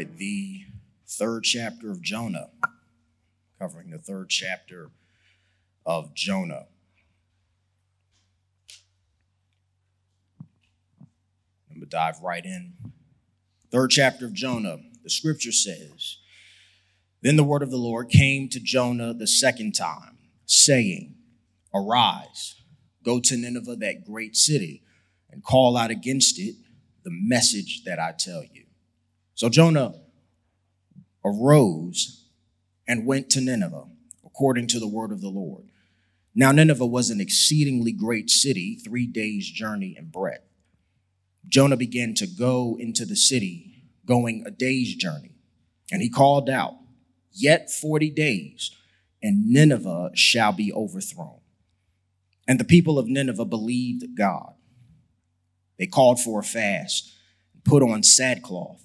right, the third chapter of Jonah, covering the third chapter of Jonah. I'm going to dive right in. Third chapter of Jonah, the scripture says, Then the word of the Lord came to Jonah the second time, saying, Arise, go to Nineveh, that great city, and call out against it the message that I tell you. So Jonah arose and went to Nineveh, according to the word of the Lord. Now, Nineveh was an exceedingly great city, three days' journey in breadth. Jonah began to go into the city, going a day's journey, and he called out, Yet 40 days, and Nineveh shall be overthrown. And the people of Nineveh believed God. They called for a fast, put on sackcloth,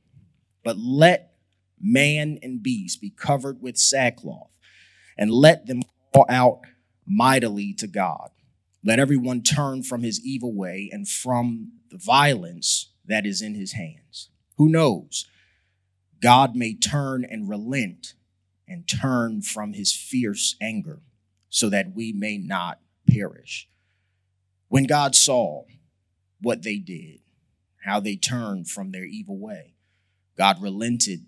but let man and beast be covered with sackcloth, and let them call out mightily to God. Let everyone turn from his evil way and from the violence that is in his hands. Who knows? God may turn and relent and turn from his fierce anger so that we may not perish. When God saw what they did, how they turned from their evil way, God relented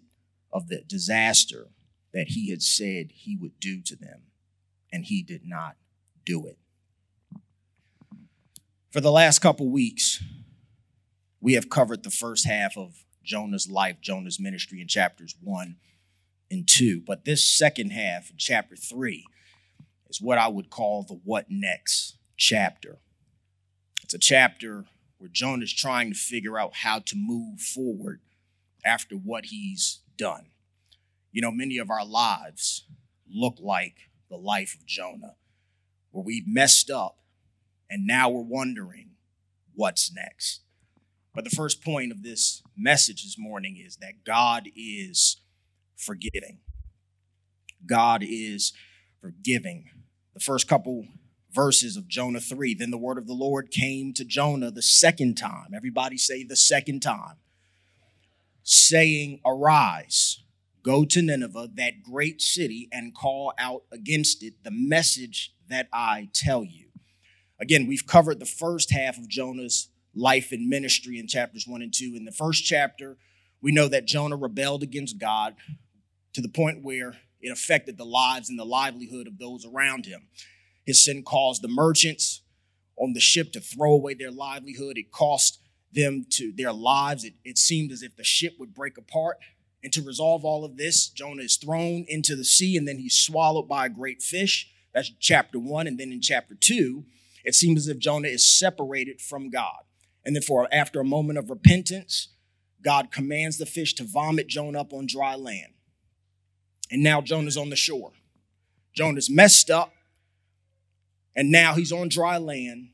of the disaster that he had said he would do to them, and he did not do it. For the last couple weeks, we have covered the first half of Jonah's life, Jonah's ministry in chapters one and two. But this second half, in chapter three, is what I would call the what next chapter. It's a chapter where Jonah's trying to figure out how to move forward after what he's done. You know, many of our lives look like the life of Jonah, where we've messed up and now we're wondering what's next. But the first point of this message this morning is that God is forgiving. God is forgiving. The first couple verses of Jonah 3 Then the word of the Lord came to Jonah the second time. Everybody say the second time saying, Arise, go to Nineveh, that great city, and call out against it the message that I tell you. Again, we've covered the first half of Jonah's life and ministry in chapters one and two. In the first chapter, we know that Jonah rebelled against God to the point where it affected the lives and the livelihood of those around him. His sin caused the merchants on the ship to throw away their livelihood. It cost them to their lives. It, it seemed as if the ship would break apart. And to resolve all of this, Jonah is thrown into the sea and then he's swallowed by a great fish. That's chapter one. And then in chapter two, it seems as if Jonah is separated from God. And then for after a moment of repentance, God commands the fish to vomit Jonah up on dry land. And now Jonah's on the shore. Jonah's messed up. And now he's on dry land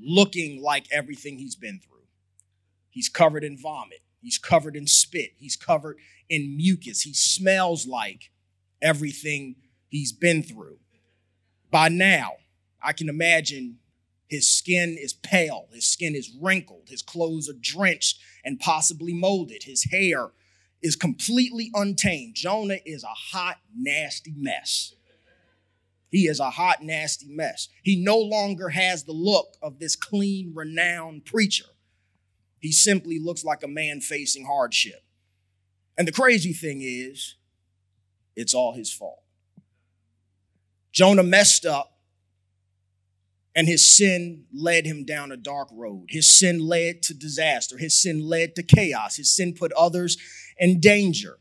looking like everything he's been through. He's covered in vomit. He's covered in spit. He's covered in mucus. He smells like everything he's been through. By now, I can imagine his skin is pale, his skin is wrinkled, his clothes are drenched and possibly molded, his hair is completely untamed. Jonah is a hot, nasty mess. He is a hot, nasty mess. He no longer has the look of this clean, renowned preacher. He simply looks like a man facing hardship. And the crazy thing is, it's all his fault. Jonah messed up, and his sin led him down a dark road. His sin led to disaster. His sin led to chaos. His sin put others in danger.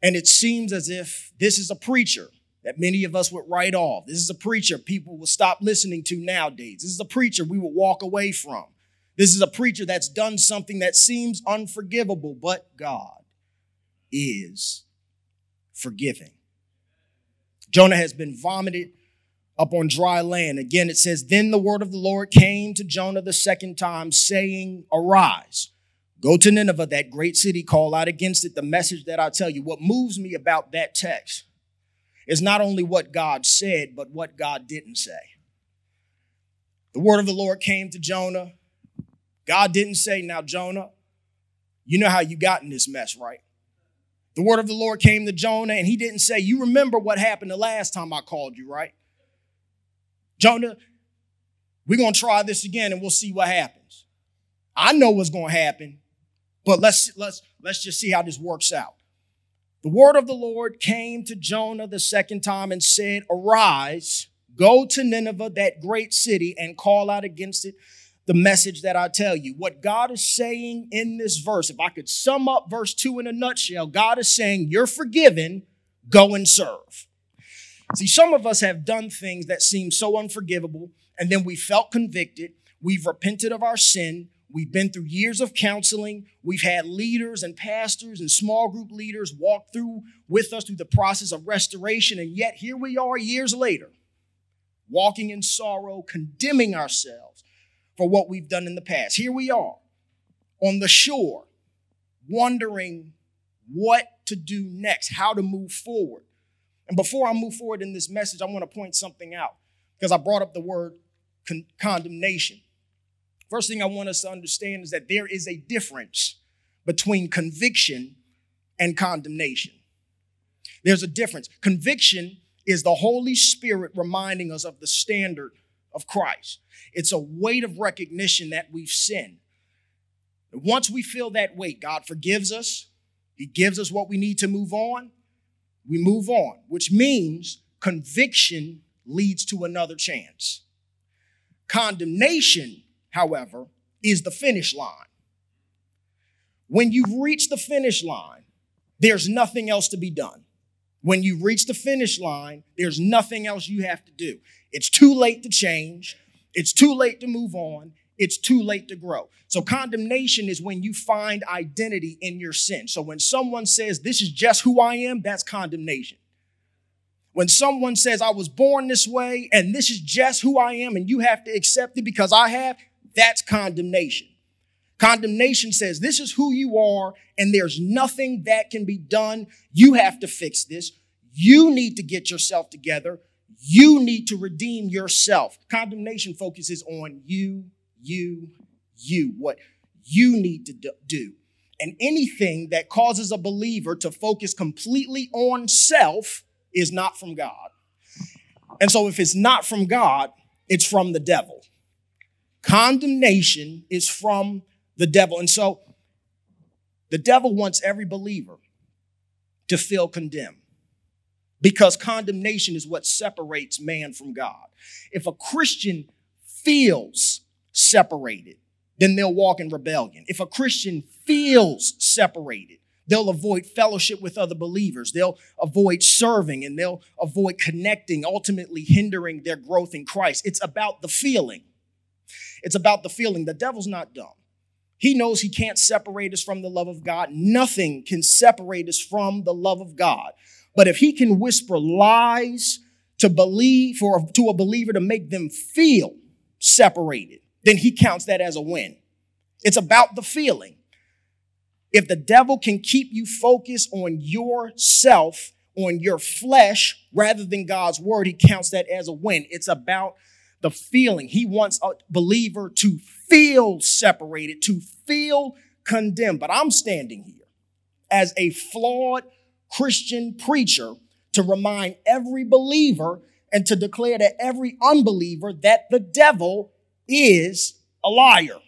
And it seems as if this is a preacher that many of us would write off. This is a preacher people will stop listening to nowadays. This is a preacher we would walk away from. This is a preacher that's done something that seems unforgivable, but God is forgiving. Jonah has been vomited up on dry land. Again, it says, Then the word of the Lord came to Jonah the second time, saying, Arise, go to Nineveh, that great city, call out against it the message that I tell you. What moves me about that text is not only what God said, but what God didn't say. The word of the Lord came to Jonah. God didn't say, Now, Jonah, you know how you got in this mess, right? The word of the Lord came to Jonah, and he didn't say, You remember what happened the last time I called you, right? Jonah, we're going to try this again and we'll see what happens. I know what's going to happen, but let's, let's, let's just see how this works out. The word of the Lord came to Jonah the second time and said, Arise, go to Nineveh, that great city, and call out against it the message that I tell you. What God is saying in this verse, if I could sum up verse 2 in a nutshell, God is saying, You're forgiven, go and serve. See, some of us have done things that seem so unforgivable, and then we felt convicted. We've repented of our sin. We've been through years of counseling. We've had leaders and pastors and small group leaders walk through with us through the process of restoration. And yet, here we are years later, walking in sorrow, condemning ourselves for what we've done in the past. Here we are on the shore, wondering what to do next, how to move forward. And before I move forward in this message, I want to point something out because I brought up the word con- condemnation. First thing I want us to understand is that there is a difference between conviction and condemnation. There's a difference. Conviction is the Holy Spirit reminding us of the standard of Christ. It's a weight of recognition that we've sinned. Once we feel that weight, God forgives us. He gives us what we need to move on we move on, which means conviction leads to another chance. Condemnation, however, is the finish line. When you've reached the finish line, there's nothing else to be done. When you reach the finish line, there's nothing else you have to do. It's too late to change. It's too late to move on it's too late to grow. So, condemnation is when you find identity in your sin. So, when someone says, This is just who I am, that's condemnation. When someone says, I was born this way and this is just who I am and you have to accept it because I have, that's condemnation. Condemnation says, This is who you are and there's nothing that can be done. You have to fix this. You need to get yourself together. You need to redeem yourself. Condemnation focuses on you you, you, what you need to do. And anything that causes a believer to focus completely on self is not from God. And so if it's not from God, it's from the devil. Condemnation is from the devil. And so the devil wants every believer to feel condemned because condemnation is what separates man from God. If a Christian feels separated, then they'll walk in rebellion. If a Christian feels separated, they'll avoid fellowship with other believers. They'll avoid serving and they'll avoid connecting, ultimately hindering their growth in Christ. It's about the feeling. It's about the feeling. The devil's not dumb. He knows he can't separate us from the love of God. Nothing can separate us from the love of God. But if he can whisper lies to believe for to a believer to make them feel separated, then he counts that as a win. It's about the feeling. If the devil can keep you focused on yourself, on your flesh, rather than God's word, he counts that as a win. It's about the feeling. He wants a believer to feel separated, to feel condemned. But I'm standing here as a flawed Christian preacher to remind every believer and to declare to every unbeliever that the devil is a liar.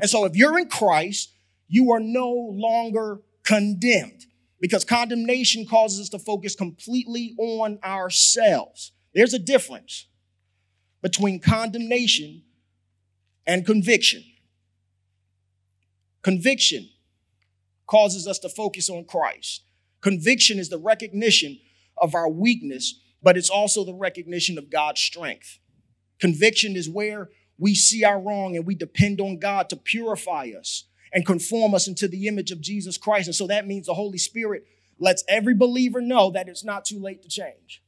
And so if you're in Christ, you are no longer condemned because condemnation causes us to focus completely on ourselves. There's a difference between condemnation and conviction. Conviction causes us to focus on Christ. Conviction is the recognition of our weakness, but it's also the recognition of God's strength. Conviction is where we see our wrong and we depend on God to purify us and conform us into the image of Jesus Christ. And so that means the Holy Spirit lets every believer know that it's not too late to change.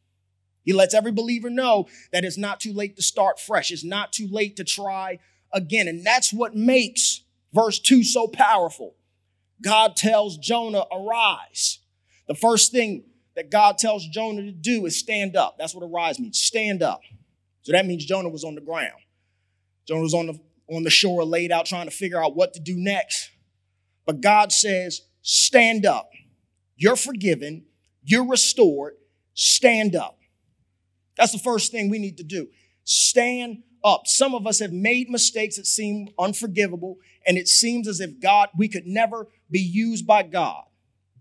He lets every believer know that it's not too late to start fresh. It's not too late to try again. And that's what makes verse 2 so powerful. God tells Jonah, arise. The first thing that God tells Jonah to do is stand up. That's what arise means, stand up. So that means Jonah was on the ground. Jonah was on the, on the shore, laid out, trying to figure out what to do next. But God says, stand up. You're forgiven. You're restored. Stand up. That's the first thing we need to do. Stand up. Some of us have made mistakes that seem unforgivable, and it seems as if God, we could never be used by God.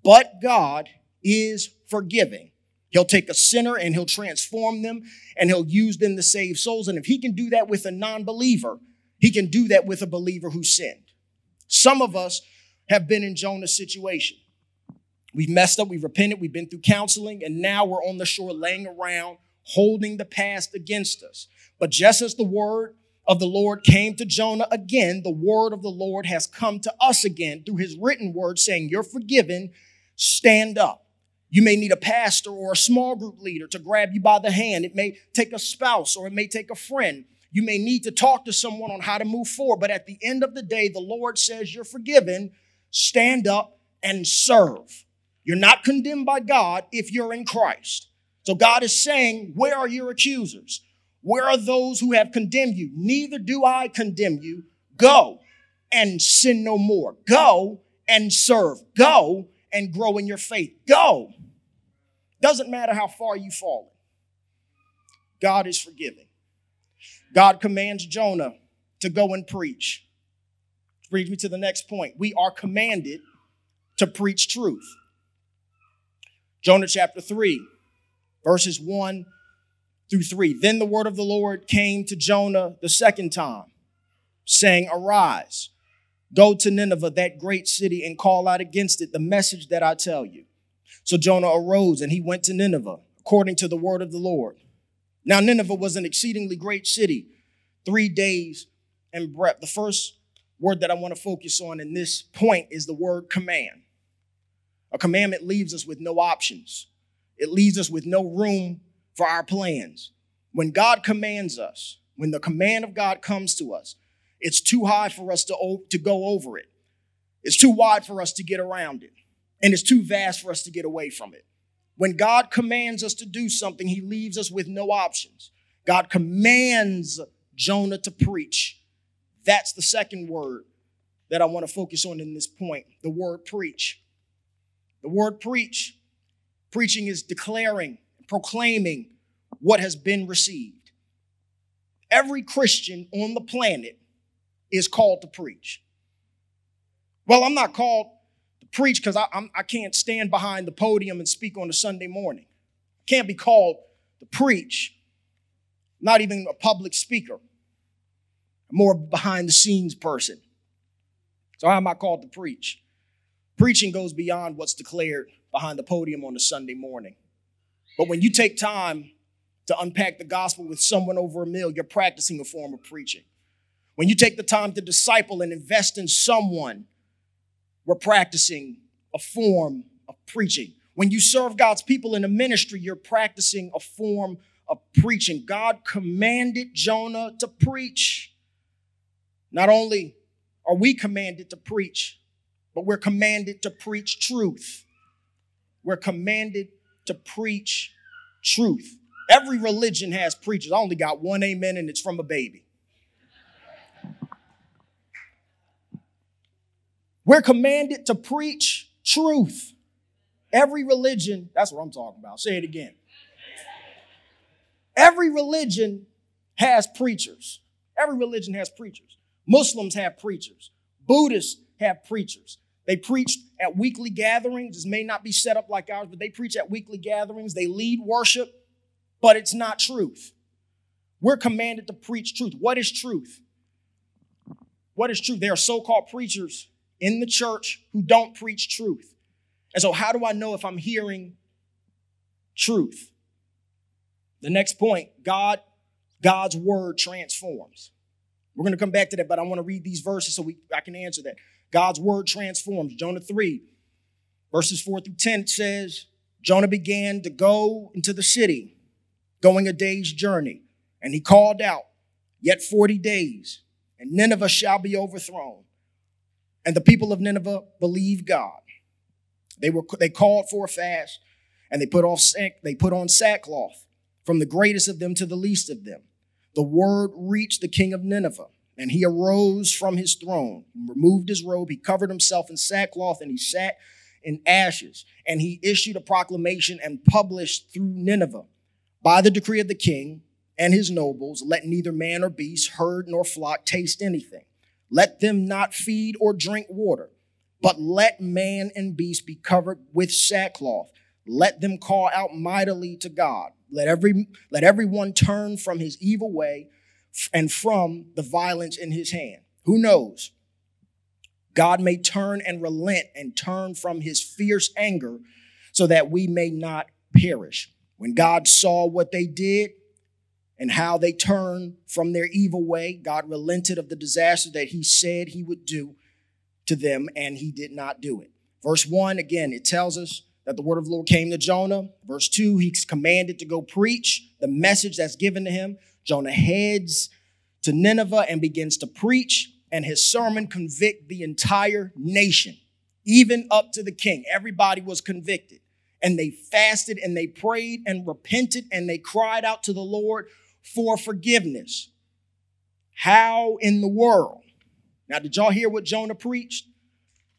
But God is forgiving. He'll take a sinner and he'll transform them and he'll use them to save souls. And if he can do that with a non believer, he can do that with a believer who sinned. Some of us have been in Jonah's situation. We've messed up, we've repented, we've been through counseling, and now we're on the shore laying around holding the past against us. But just as the word of the Lord came to Jonah again, the word of the Lord has come to us again through his written word saying, You're forgiven, stand up. You may need a pastor or a small group leader to grab you by the hand. It may take a spouse or it may take a friend. You may need to talk to someone on how to move forward. But at the end of the day, the Lord says, You're forgiven, stand up and serve. You're not condemned by God if you're in Christ. So God is saying, Where are your accusers? Where are those who have condemned you? Neither do I condemn you. Go and sin no more. Go and serve. Go and grow in your faith. Go. Doesn't matter how far you've fallen. God is forgiving. God commands Jonah to go and preach. Brings me to the next point. We are commanded to preach truth. Jonah chapter 3, verses 1 through 3. Then the word of the Lord came to Jonah the second time, saying, Arise, go to Nineveh, that great city, and call out against it the message that I tell you. So Jonah arose and he went to Nineveh, according to the word of the Lord. Now, Nineveh was an exceedingly great city, three days and breadth. The first word that I want to focus on in this point is the word command. A commandment leaves us with no options, it leaves us with no room for our plans. When God commands us, when the command of God comes to us, it's too high for us to, to go over it. It's too wide for us to get around it. And it's too vast for us to get away from it. When God commands us to do something, he leaves us with no options. God commands Jonah to preach. That's the second word that I want to focus on in this point the word preach. The word preach. Preaching is declaring, proclaiming what has been received. Every Christian on the planet is called to preach. Well, I'm not called to preach because I, I can not stand behind the podium and speak on a Sunday morning. I can't be called to preach, not even a public speaker. I'm more behind the scenes person. So, how am I called to preach? Preaching goes beyond what's declared behind the podium on a Sunday morning. But when you take time to unpack the gospel with someone over a meal, you're practicing a form of preaching. When you take the time to disciple and invest in someone, we're practicing a form of preaching. When you serve God's people in a ministry, you're practicing a form of preaching. God commanded Jonah to preach. Not only are we commanded to preach, but we're commanded to preach truth. We're commanded to preach truth. Every religion has preachers. I only got one amen, and it's from a baby. We're commanded to preach truth. Every religion, that's what I'm talking about. Say it again. Every religion has preachers. Every religion has preachers. Muslims have preachers. Buddhists have preachers. They preach at weekly gatherings. This may not be set up like ours, but they preach at weekly gatherings. They lead worship but it's not truth. We're commanded to preach truth. What is truth? What is truth? There are so called preachers in the church who don't preach truth. And so, how do I know if I'm hearing truth? The next point God, God's word transforms. We're going to come back to that, but I want to read these verses so we, I can answer that. God's word transforms. Jonah 3, verses 4 through 10, it says, Jonah began to go into the city, going a day's journey, and he called out, Yet 40 days, and Nineveh shall be overthrown. And the people of Nineveh believed God. They were they called for a fast, and they put off they put on sackcloth, from the greatest of them to the least of them. The word reached the king of Nineveh, and he arose from his throne, removed his robe, he covered himself in sackcloth, and he sat in ashes. And he issued a proclamation and published through Nineveh, by the decree of the king and his nobles, let neither man or beast, herd nor flock taste anything. Let them not feed or drink water, but let man and beast be covered with sackcloth. Let them call out mightily to God. Let every let everyone turn from his evil way and from the violence in his hand. Who knows? God may turn and relent and turn from his fierce anger so that we may not perish. When God saw what they did and how they turned from their evil way, God relented of the disaster that he said he would do to them, and he did not do it. Verse 1, again, it tells us that the word of the Lord came to Jonah. Verse 2, he's commanded to go preach the message that's given to him. Jonah heads to Nineveh and begins to preach, and his sermon convict the entire nation, even up to the king. Everybody was convicted. And they fasted and they prayed and repented and they cried out to the Lord for forgiveness. How in the world? Now, did y'all hear what Jonah preached?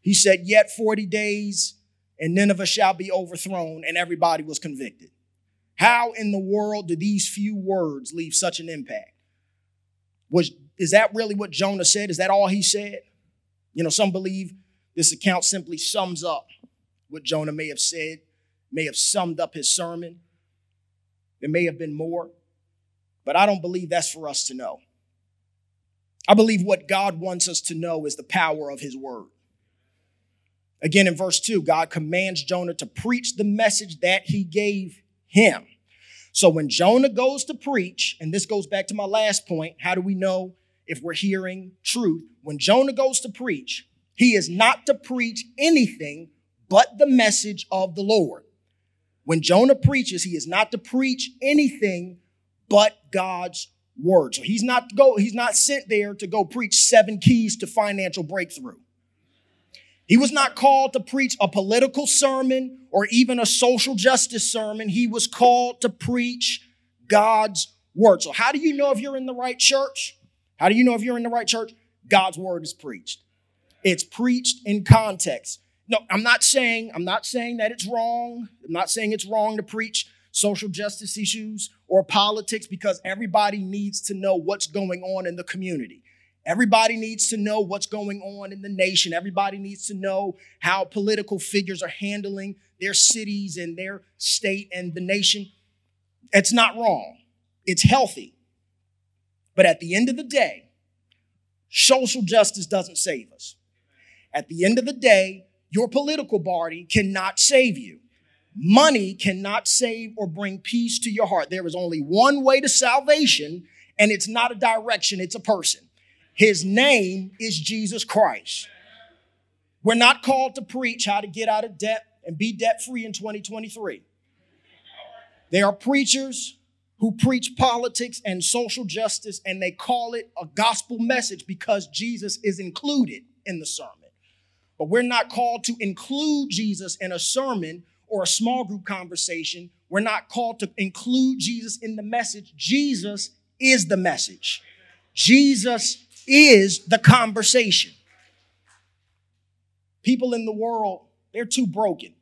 He said, Yet 40 days and Nineveh shall be overthrown, and everybody was convicted. How in the world do these few words leave such an impact? Was, is that really what Jonah said? Is that all he said? You know, some believe this account simply sums up what Jonah may have said, may have summed up his sermon. There may have been more, but I don't believe that's for us to know. I believe what God wants us to know is the power of his word. Again, in verse 2, God commands Jonah to preach the message that he gave him. So when Jonah goes to preach, and this goes back to my last point, how do we know if we're hearing truth? When Jonah goes to preach, he is not to preach anything but the message of the Lord. When Jonah preaches, he is not to preach anything but God's word. So he's not go he's not sent there to go preach seven keys to financial breakthrough. He was not called to preach a political sermon or even a social justice sermon. He was called to preach God's word. So, how do you know if you're in the right church? How do you know if you're in the right church? God's word is preached. It's preached in context. No, I'm not saying I'm not saying that it's wrong. I'm not saying it's wrong to preach social justice issues or politics because everybody needs to know what's going on in the community. Everybody needs to know what's going on in the nation. Everybody needs to know how political figures are handling their cities and their state and the nation. It's not wrong, it's healthy. But at the end of the day, social justice doesn't save us. At the end of the day, your political party cannot save you. Money cannot save or bring peace to your heart. There is only one way to salvation, and it's not a direction, it's a person. His name is Jesus Christ. We're not called to preach how to get out of debt and be debt free in 2023. There are preachers who preach politics and social justice and they call it a gospel message because Jesus is included in the sermon. But we're not called to include Jesus in a sermon or a small group conversation. We're not called to include Jesus in the message. Jesus is the message. Jesus is the conversation. People in the world, they're too broken.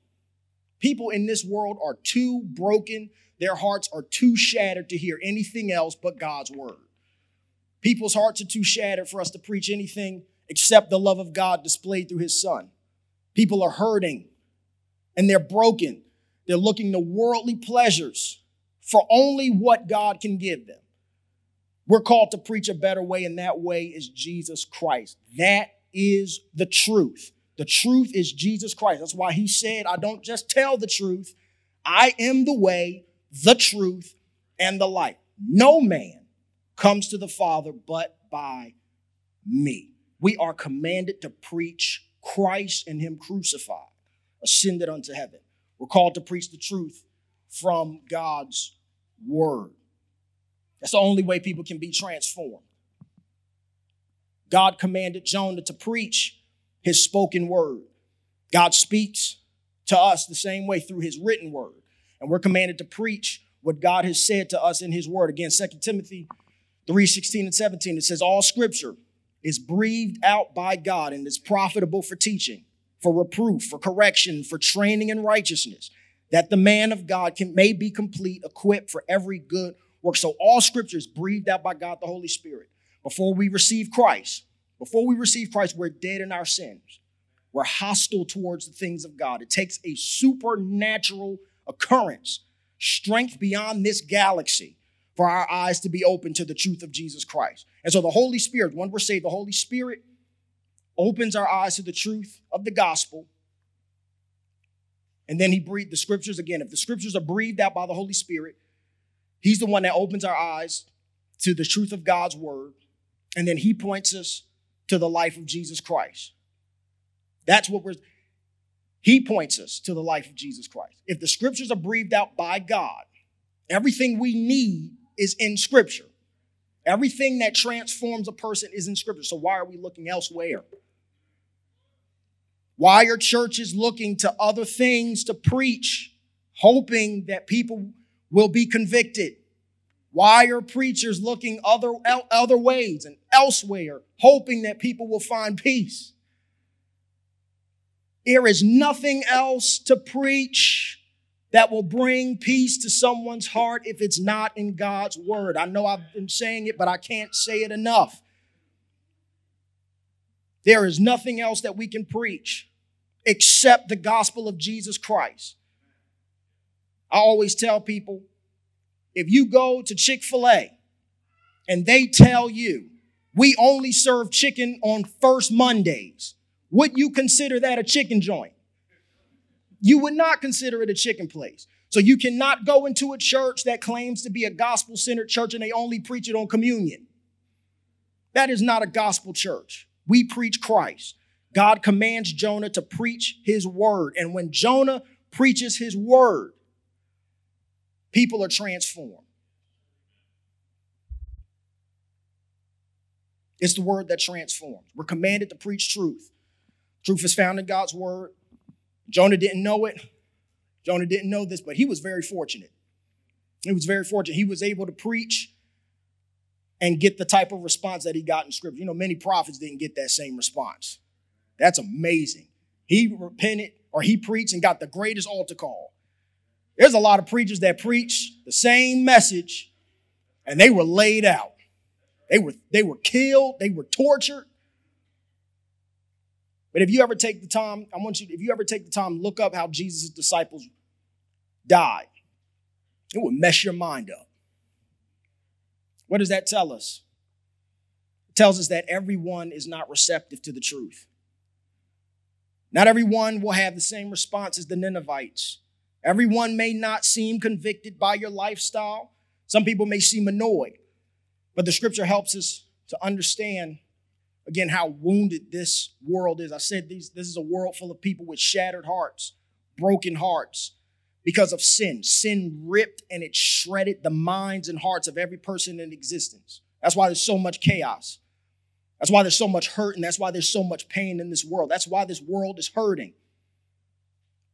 People in this world are too broken. Their hearts are too shattered to hear anything else but God's word. People's hearts are too shattered for us to preach anything except the love of God displayed through his son. People are hurting and they're broken. They're looking to worldly pleasures for only what God can give them. We're called to preach a better way, and that way is Jesus Christ. That is the truth. The truth is Jesus Christ. That's why he said, I don't just tell the truth, I am the way, the truth, and the light. No man comes to the Father but by me. We are commanded to preach Christ and Him crucified, ascended unto heaven. We're called to preach the truth from God's word. That's the only way people can be transformed. God commanded Jonah to preach his spoken word. God speaks to us the same way through his written word. And we're commanded to preach what God has said to us in his word. Again, 2 Timothy 3 16 and 17, it says, All scripture is breathed out by God and is profitable for teaching, for reproof, for correction, for training in righteousness, that the man of God can, may be complete, equipped for every good work. So all scripture is breathed out by God the Holy Spirit. Before we receive Christ, before we receive Christ, we're dead in our sins. We're hostile towards the things of God. It takes a supernatural occurrence, strength beyond this galaxy, for our eyes to be open to the truth of Jesus Christ. And so the Holy Spirit, when we're saved, the Holy Spirit opens our eyes to the truth of the gospel. And then he breathed the scriptures again. If the scriptures are breathed out by the Holy Spirit, he's the one that opens our eyes to the truth of God's word. And then he points us to the life of Jesus Christ. That's what we're, he points us to the life of Jesus Christ. If the scriptures are breathed out by God, everything we need is in scripture. Everything that transforms a person is in scripture. So why are we looking elsewhere? Why are churches looking to other things to preach, hoping that people will be convicted? Why are preachers looking other, other ways and elsewhere, hoping that people will find peace? There is nothing else to preach that will bring peace to someone's heart if it's not in God's word. I know I've been saying it, but I can't say it enough. There is nothing else that we can preach except the gospel of Jesus Christ. I always tell people if you go to Chick fil A and they tell you, we only serve chicken on first Mondays, would you consider that a chicken joint? You would not consider it a chicken place. So you cannot go into a church that claims to be a gospel centered church and they only preach it on communion. That is not a gospel church. We preach Christ. God commands Jonah to preach his word. And when Jonah preaches his word, people are transformed. It's the word that transforms. We're commanded to preach truth. Truth is found in God's word. Jonah didn't know it. Jonah didn't know this, but he was very fortunate. He was very fortunate. He was able to preach and get the type of response that he got in scripture. You know, many prophets didn't get that same response. That's amazing. He repented or he preached and got the greatest altar call. There's a lot of preachers that preach the same message and they were laid out. They were, they were killed, they were tortured. But if you ever take the time, I want you, if you ever take the time, look up how Jesus' disciples died. It would mess your mind up. What does that tell us? It tells us that everyone is not receptive to the truth. Not everyone will have the same response as the Ninevites. Everyone may not seem convicted by your lifestyle. Some people may seem annoyed. But the scripture helps us to understand, again, how wounded this world is. I said these, this is a world full of people with shattered hearts, broken hearts because of sin. Sin ripped and it shredded the minds and hearts of every person in existence. That's why there's so much chaos. That's why there's so much hurt and that's why there's so much pain in this world. That's why this world is hurting.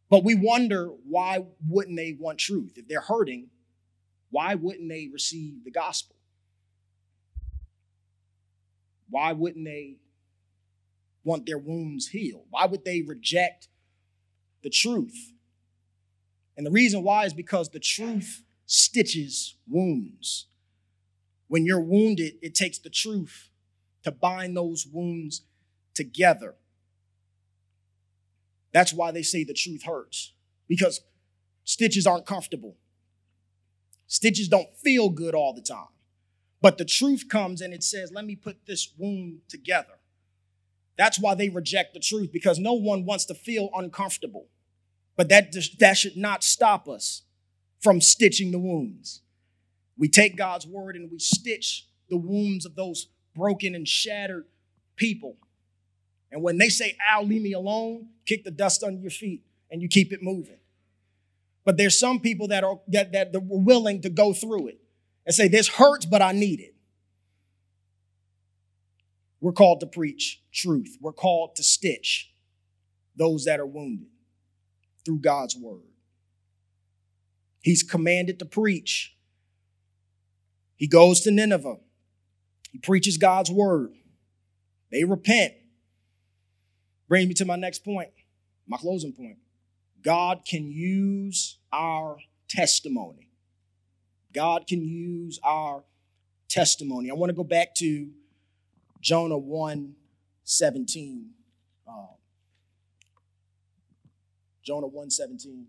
But we wonder why wouldn't they want truth? If they're hurting, why wouldn't they receive the gospel? Why wouldn't they want their wounds healed? Why would they reject the truth? And the reason why is because the truth stitches wounds. When you're wounded, it takes the truth to bind those wounds together. That's why they say the truth hurts, because stitches aren't comfortable. Stitches don't feel good all the time. But the truth comes and it says, let me put this wound together. That's why they reject the truth, because no one wants to feel uncomfortable. But that, that should not stop us from stitching the wounds. We take God's word and we stitch the wounds of those broken and shattered people. And when they say, Al, leave me alone, kick the dust under your feet and you keep it moving. But there's some people that are that, that were willing to go through it and say, This hurts, but I need it. We're called to preach truth. We're called to stitch those that are wounded through God's word. He's commanded to preach. He goes to Nineveh. He preaches God's word. They repent. Brings me to my next point, my closing point. God can use our testimony. God can use our testimony. I want to go back to Jonah 1 17. Uh, Jonah 1 17.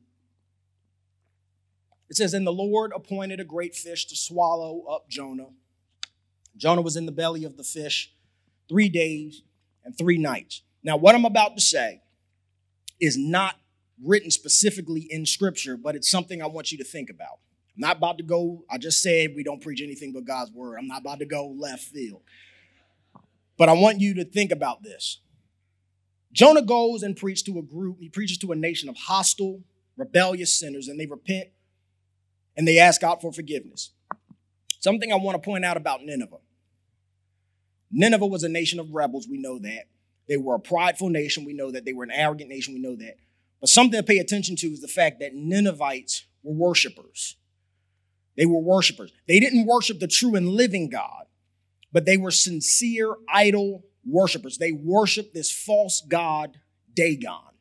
It says, And the Lord appointed a great fish to swallow up Jonah. Jonah was in the belly of the fish three days and three nights. Now, what I'm about to say is not written specifically in scripture, but it's something I want you to think about. I'm not about to go, I just said we don't preach anything but God's word. I'm not about to go left field. But I want you to think about this. Jonah goes and preaches to a group, he preaches to a nation of hostile, rebellious sinners, and they repent and they ask God for forgiveness. Something I want to point out about Nineveh. Nineveh was a nation of rebels, we know that. They were a prideful nation, we know that. They were an arrogant nation, we know that. But something to pay attention to is the fact that Ninevites were worshipers. They were worshipers. They didn't worship the true and living God, but they were sincere idol worshipers. They worshiped this false god, Dagon.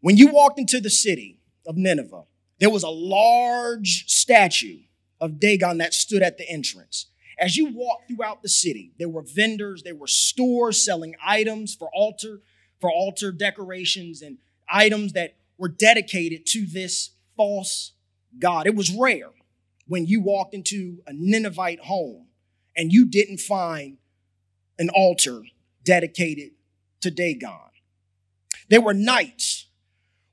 When you walked into the city of Nineveh, there was a large statue of Dagon that stood at the entrance. As you walked throughout the city, there were vendors, there were stores selling items for altar, for altar decorations and items that were dedicated to this false god. It was rare when you walked into a Ninevite home and you didn't find an altar dedicated to Dagon. There were nights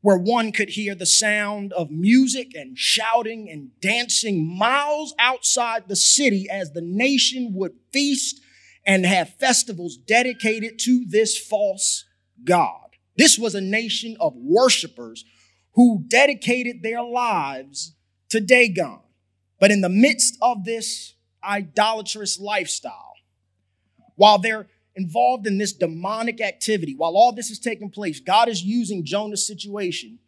where one could hear the sound of music and shouting and dancing miles outside the city as the nation would feast and have festivals dedicated to this false God. This was a nation of worshipers who dedicated their lives to Dagon. But in the midst of this idolatrous lifestyle, while they're involved in this demonic activity, while all this is taking place, God is using Jonah's situation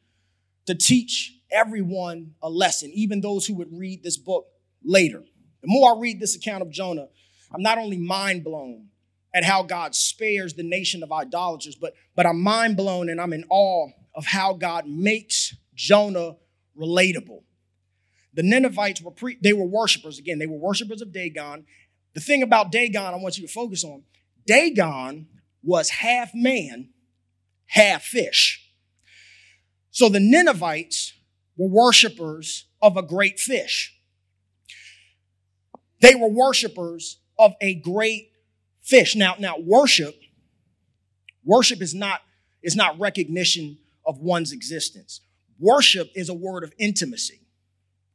to teach everyone a lesson, even those who would read this book later. The more I read this account of Jonah, I'm not only mind blown at how God spares the nation of idolaters, but, but I'm mind blown and I'm in awe of how God makes Jonah relatable. The Ninevites were pre, they were worshipers. Again, they were worshipers of Dagon. The thing about Dagon I want you to focus on Dagon was half man, half fish. So the Ninevites were worshipers of a great fish. They were worshipers of a great fish. Now, now worship, worship is not, is not recognition of one's existence. Worship is a word of intimacy.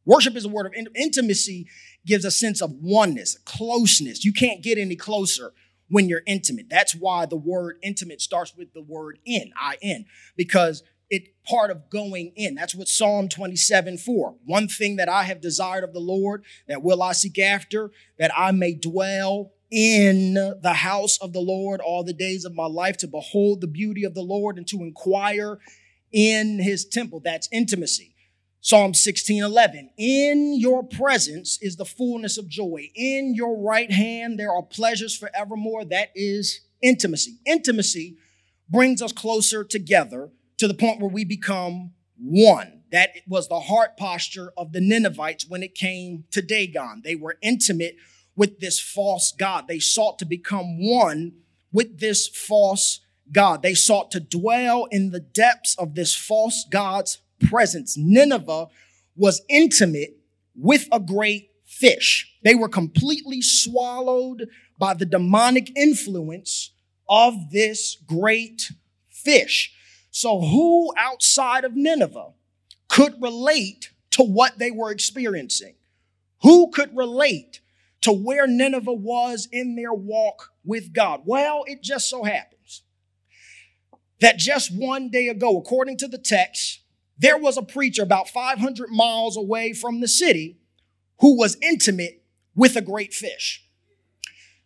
Worship is a word of intimacy, gives a sense of oneness, closeness. You can't get any closer when you're intimate. That's why the word intimate starts with the word in, I in, because it part of going in. That's what Psalm 27 for. One thing that I have desired of the Lord, that will I seek after, that I may dwell in the house of the Lord all the days of my life, to behold the beauty of the Lord and to inquire in his temple. That's intimacy. Psalm 16, 11. In your presence is the fullness of joy. In your right hand there are pleasures forevermore. That is intimacy. Intimacy brings us closer together to the point where we become one. That was the heart posture of the Ninevites when it came to Dagon. They were intimate with this false God. They sought to become one with this false God. They sought to dwell in the depths of this false God's presence. Nineveh was intimate with a great fish. They were completely swallowed by the demonic influence of this great fish. So, who outside of Nineveh could relate to what they were experiencing? Who could relate to where Nineveh was in their walk with God? Well, it just so happens that just one day ago, according to the text, there was a preacher about 500 miles away from the city who was intimate with a great fish.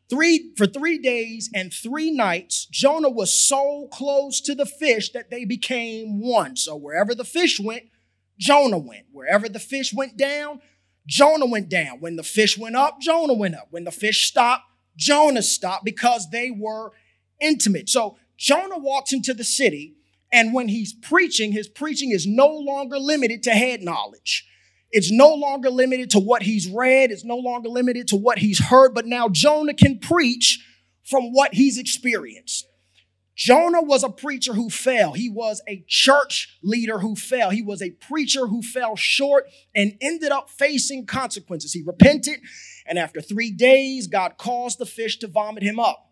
Three, for three days and three nights, Jonah was so close to the fish that they became one. So wherever the fish went, Jonah went. Wherever the fish went down, Jonah went down. When the fish went up, Jonah went up. When the fish stopped, Jonah stopped because they were intimate. So Jonah walks into the city, and when he's preaching, his preaching is no longer limited to head knowledge. It's no longer limited to what he's read. It's no longer limited to what he's heard, but now Jonah can preach from what he's experienced. Jonah was a preacher who fell. He was a church leader who fell. He was a preacher who fell short and ended up facing consequences. He repented, and after three days, God caused the fish to vomit him up.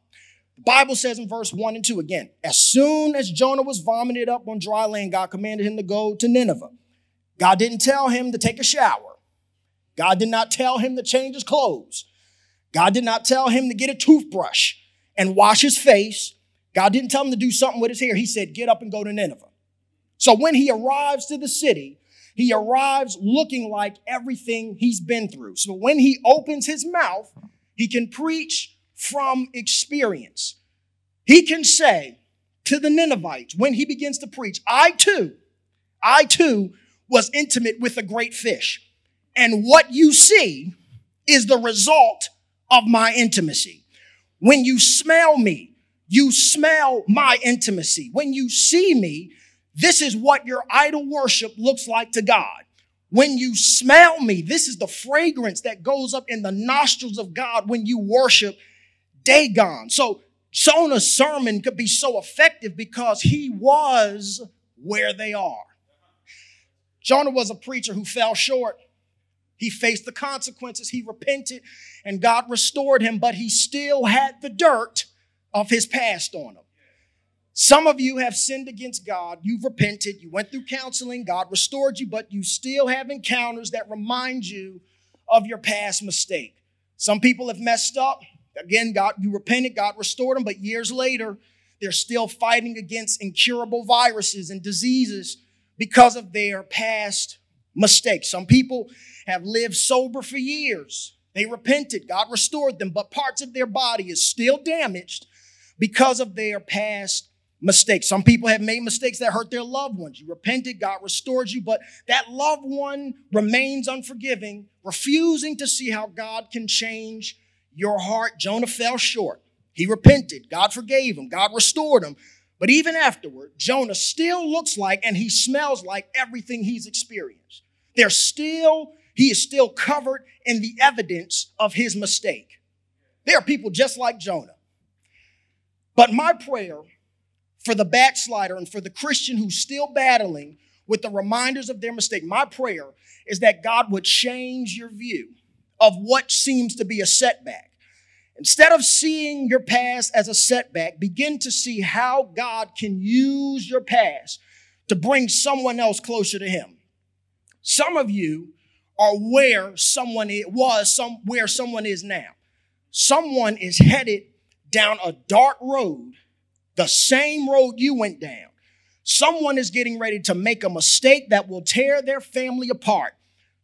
The Bible says in verse 1 and 2 again, as soon as Jonah was vomited up on dry land, God commanded him to go to Nineveh. God didn't tell him to take a shower. God did not tell him to change his clothes. God did not tell him to get a toothbrush and wash his face God didn't tell him to do something with his hair. He said, Get up and go to Nineveh. So when he arrives to the city, he arrives looking like everything he's been through. So when he opens his mouth, he can preach from experience. He can say to the Ninevites, when he begins to preach, I too, I too was intimate with a great fish. And what you see is the result of my intimacy. When you smell me, you smell my intimacy. When you see me, this is what your idol worship looks like to God. When you smell me, this is the fragrance that goes up in the nostrils of God when you worship Dagon. So Jonah's sermon could be so effective because he was where they are. Jonah was a preacher who fell short. He faced the consequences. He repented and God restored him, but he still had the dirt of his past on him. Some of you have sinned against God. You've repented. You went through counseling. God restored you, but you still have encounters that remind you of your past mistake. Some people have messed up. Again, God, you repented, God restored them, but years later, they're still fighting against incurable viruses and diseases because of their past mistakes. Some people have lived sober for years. They repented, God restored them, but parts of their body is still damaged because of their past mistakes. Some people have made mistakes that hurt their loved ones. You repented, God restored you, but that loved one remains unforgiving, refusing to see how God can change your heart. Jonah fell short. He repented. God forgave him. God restored him. But even afterward, Jonah still looks like and he smells like everything he's experienced. There's still, he is still covered in the evidence of his mistake. There are people just like Jonah but my prayer for the backslider and for the Christian who's still battling with the reminders of their mistake, my prayer is that God would change your view of what seems to be a setback. Instead of seeing your past as a setback, begin to see how God can use your past to bring someone else closer to Him. Some of you are where someone was, some, where someone is now. Someone is headed down a dark road, the same road you went down. Someone is getting ready to make a mistake that will tear their family apart.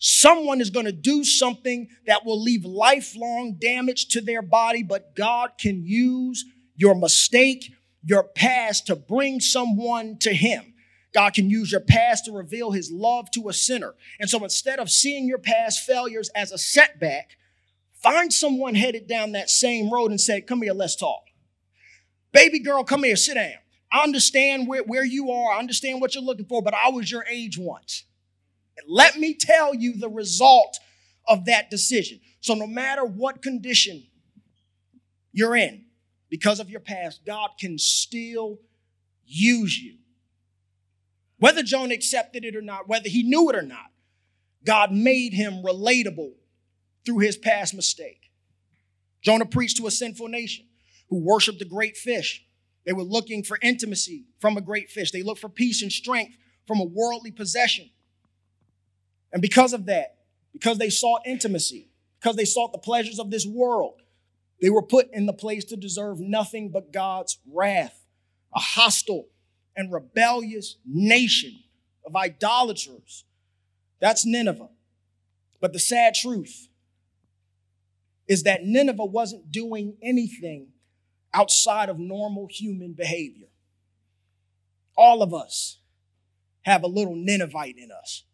Someone is going to do something that will leave lifelong damage to their body, but God can use your mistake, your past to bring someone to Him. God can use your past to reveal His love to a sinner. And so instead of seeing your past failures as a setback, Find someone headed down that same road and say, Come here, let's talk. Baby girl, come here, sit down. I understand where, where you are, I understand what you're looking for, but I was your age once. Let me tell you the result of that decision. So, no matter what condition you're in, because of your past, God can still use you. Whether Jonah accepted it or not, whether he knew it or not, God made him relatable through his past mistake. Jonah preached to a sinful nation who worshiped a great fish. They were looking for intimacy from a great fish. They looked for peace and strength from a worldly possession. And because of that, because they sought intimacy, because they sought the pleasures of this world. They were put in the place to deserve nothing but God's wrath, a hostile and rebellious nation of idolaters. That's Nineveh. But the sad truth is that Nineveh wasn't doing anything outside of normal human behavior. All of us have a little Ninevite in us.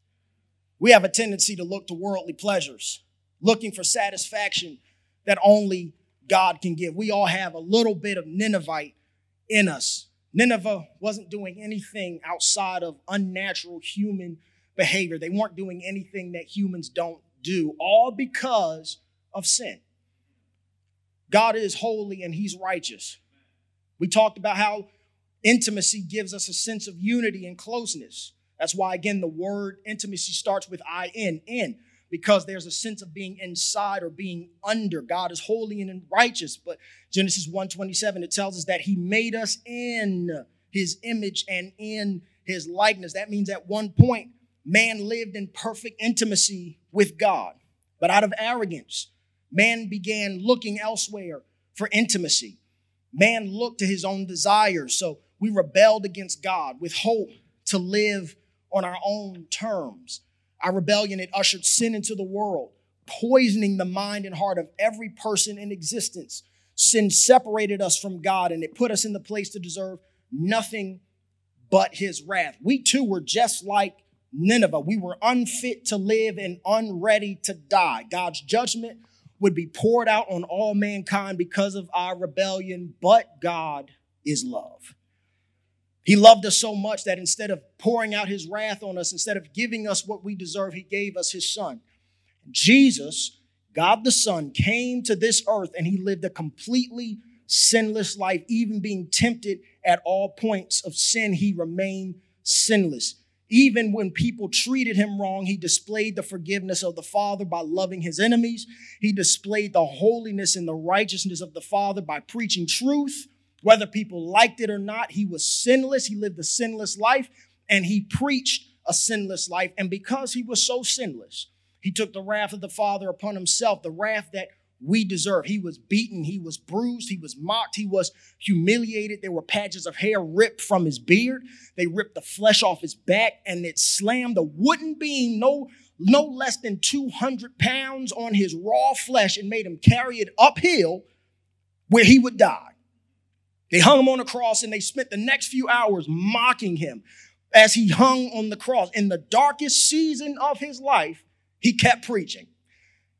We have a tendency to look to worldly pleasures, looking for satisfaction that only God can give. We all have a little bit of Ninevite in us. Nineveh wasn't doing anything outside of unnatural human behavior. They weren't doing anything that humans don't do, all because of sin. God is holy and he's righteous. We talked about how intimacy gives us a sense of unity and closeness. That's why, again, the word intimacy starts with I in, in, because there's a sense of being inside or being under. God is holy and righteous. But Genesis 1:27, it tells us that He made us in His image and in His likeness. That means at one point, man lived in perfect intimacy with God. But out of arrogance, man began looking elsewhere for intimacy. Man looked to his own desires. So we rebelled against God with hope to live on our own terms. Our rebellion, it ushered sin into the world, poisoning the mind and heart of every person in existence. Sin separated us from God and it put us in the place to deserve nothing but his wrath. We too were just like Nineveh. We were unfit to live and unready to die. God's judgment would be poured out on all mankind because of our rebellion, but God is love. He loved us so much that instead of pouring out his wrath on us, instead of giving us what we deserve, he gave us his son. Jesus, God the Son, came to this earth and he lived a completely sinless life. Even being tempted at all points of sin, he remained sinless. Even when people treated him wrong, he displayed the forgiveness of the Father by loving his enemies. He displayed the holiness and the righteousness of the Father by preaching truth whether people liked it or not, he was sinless. He lived a sinless life and he preached a sinless life. And because he was so sinless, he took the wrath of the Father upon himself, the wrath that we deserve. He was beaten, he was bruised, he was mocked, he was humiliated. There were patches of hair ripped from his beard. They ripped the flesh off his back and it slammed a wooden beam no no less than 200 pounds on his raw flesh and made him carry it uphill where he would die. They hung him on a cross and they spent the next few hours mocking him as he hung on the cross. In the darkest season of his life, he kept preaching.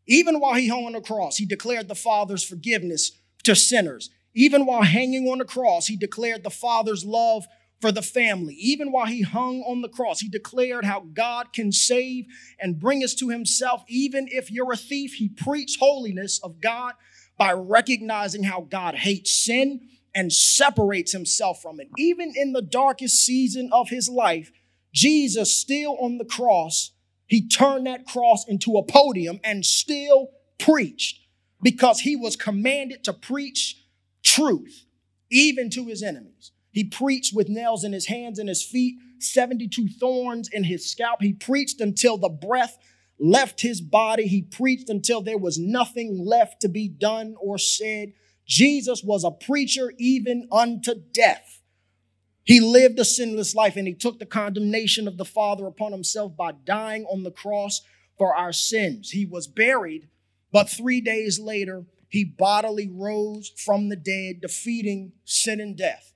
Even while he hung on the cross, he declared the Father's forgiveness to sinners. Even while hanging on the cross, he declared the Father's love for the family. Even while he hung on the cross, he declared how God can save and bring us to himself. Even if you're a thief, he preached holiness of God by recognizing how God hates sin and separates himself from it. Even in the darkest season of his life, Jesus, still on the cross, he turned that cross into a podium and still preached because he was commanded to preach truth, even to his enemies. He preached with nails in his hands and his feet, 72 thorns in his scalp. He preached until the breath left his body. He preached until there was nothing left to be done or said. Jesus was a preacher even unto death. He lived a sinless life and he took the condemnation of the Father upon himself by dying on the cross for our sins. He was buried, but three days later, he bodily rose from the dead, defeating sin and death.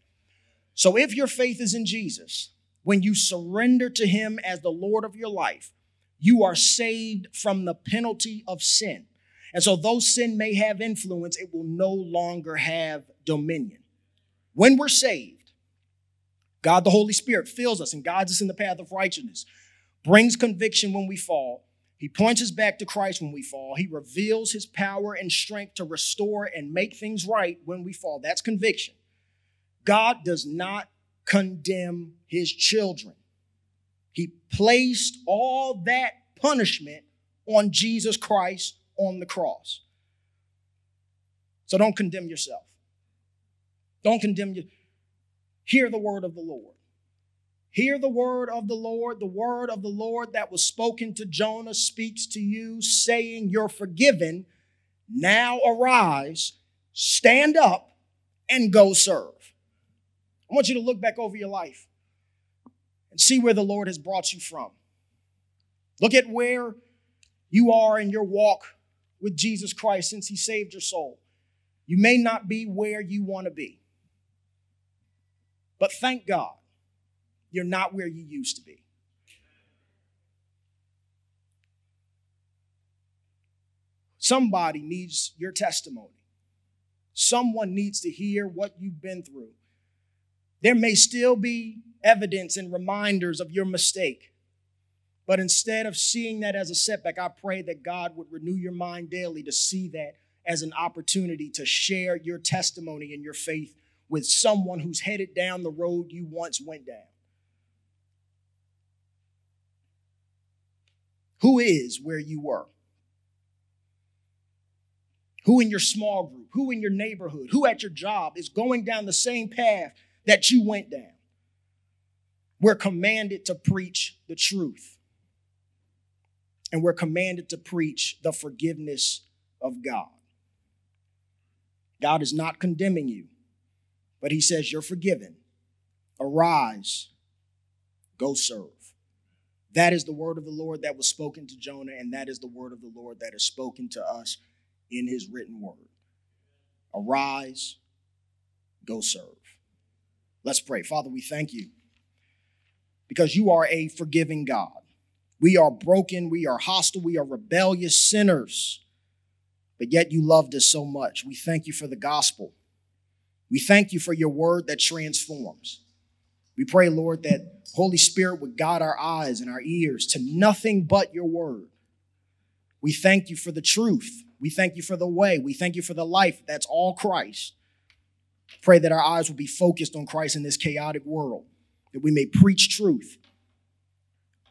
So if your faith is in Jesus, when you surrender to him as the Lord of your life, you are saved from the penalty of sin. And so, though sin may have influence, it will no longer have dominion. When we're saved, God the Holy Spirit fills us and guides us in the path of righteousness, brings conviction when we fall. He points us back to Christ when we fall. He reveals his power and strength to restore and make things right when we fall. That's conviction. God does not condemn his children. He placed all that punishment on Jesus Christ on the cross. So don't condemn yourself. Don't condemn you. Hear the word of the Lord. Hear the word of the Lord. The word of the Lord that was spoken to Jonah speaks to you, saying, You're forgiven. Now arise, stand up, and go serve. I want you to look back over your life and see where the Lord has brought you from. Look at where you are in your walk with Jesus Christ since He saved your soul. You may not be where you want to be, but thank God you're not where you used to be. Somebody needs your testimony. Someone needs to hear what you've been through. There may still be evidence and reminders of your mistake. But instead of seeing that as a setback, I pray that God would renew your mind daily to see that as an opportunity to share your testimony and your faith with someone who's headed down the road you once went down. Who is where you were? Who in your small group, who in your neighborhood, who at your job is going down the same path that you went down? We're commanded to preach the truth. And we're commanded to preach the forgiveness of God. God is not condemning you, but He says, You're forgiven. Arise, go serve. That is the word of the Lord that was spoken to Jonah, and that is the word of the Lord that is spoken to us in His written word. Arise, go serve. Let's pray. Father, we thank you because you are a forgiving God. We are broken, we are hostile, we are rebellious sinners, but yet you loved us so much. We thank you for the gospel. We thank you for your word that transforms. We pray, Lord, that Holy Spirit would guide our eyes and our ears to nothing but your word. We thank you for the truth. We thank you for the way. We thank you for the life that's all Christ. Pray that our eyes will be focused on Christ in this chaotic world that we may preach truth.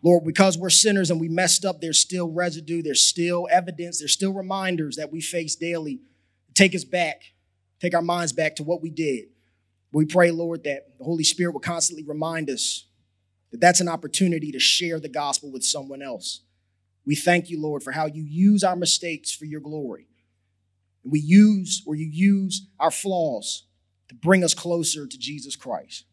Lord, because we're sinners and we messed up, there's still residue, there's still evidence, there's still reminders that we face daily. Take us back, take our minds back to what we did. We pray, Lord, that the Holy Spirit will constantly remind us that that's an opportunity to share the gospel with someone else. We thank you, Lord, for how you use our mistakes for your glory. We use or you use our flaws to bring us closer to Jesus Christ.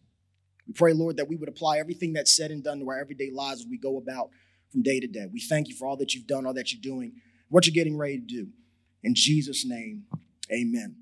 We pray, Lord, that we would apply everything that's said and done to our everyday lives as we go about from day to day. We thank you for all that you've done, all that you're doing, what you're getting ready to do. In Jesus' name, amen.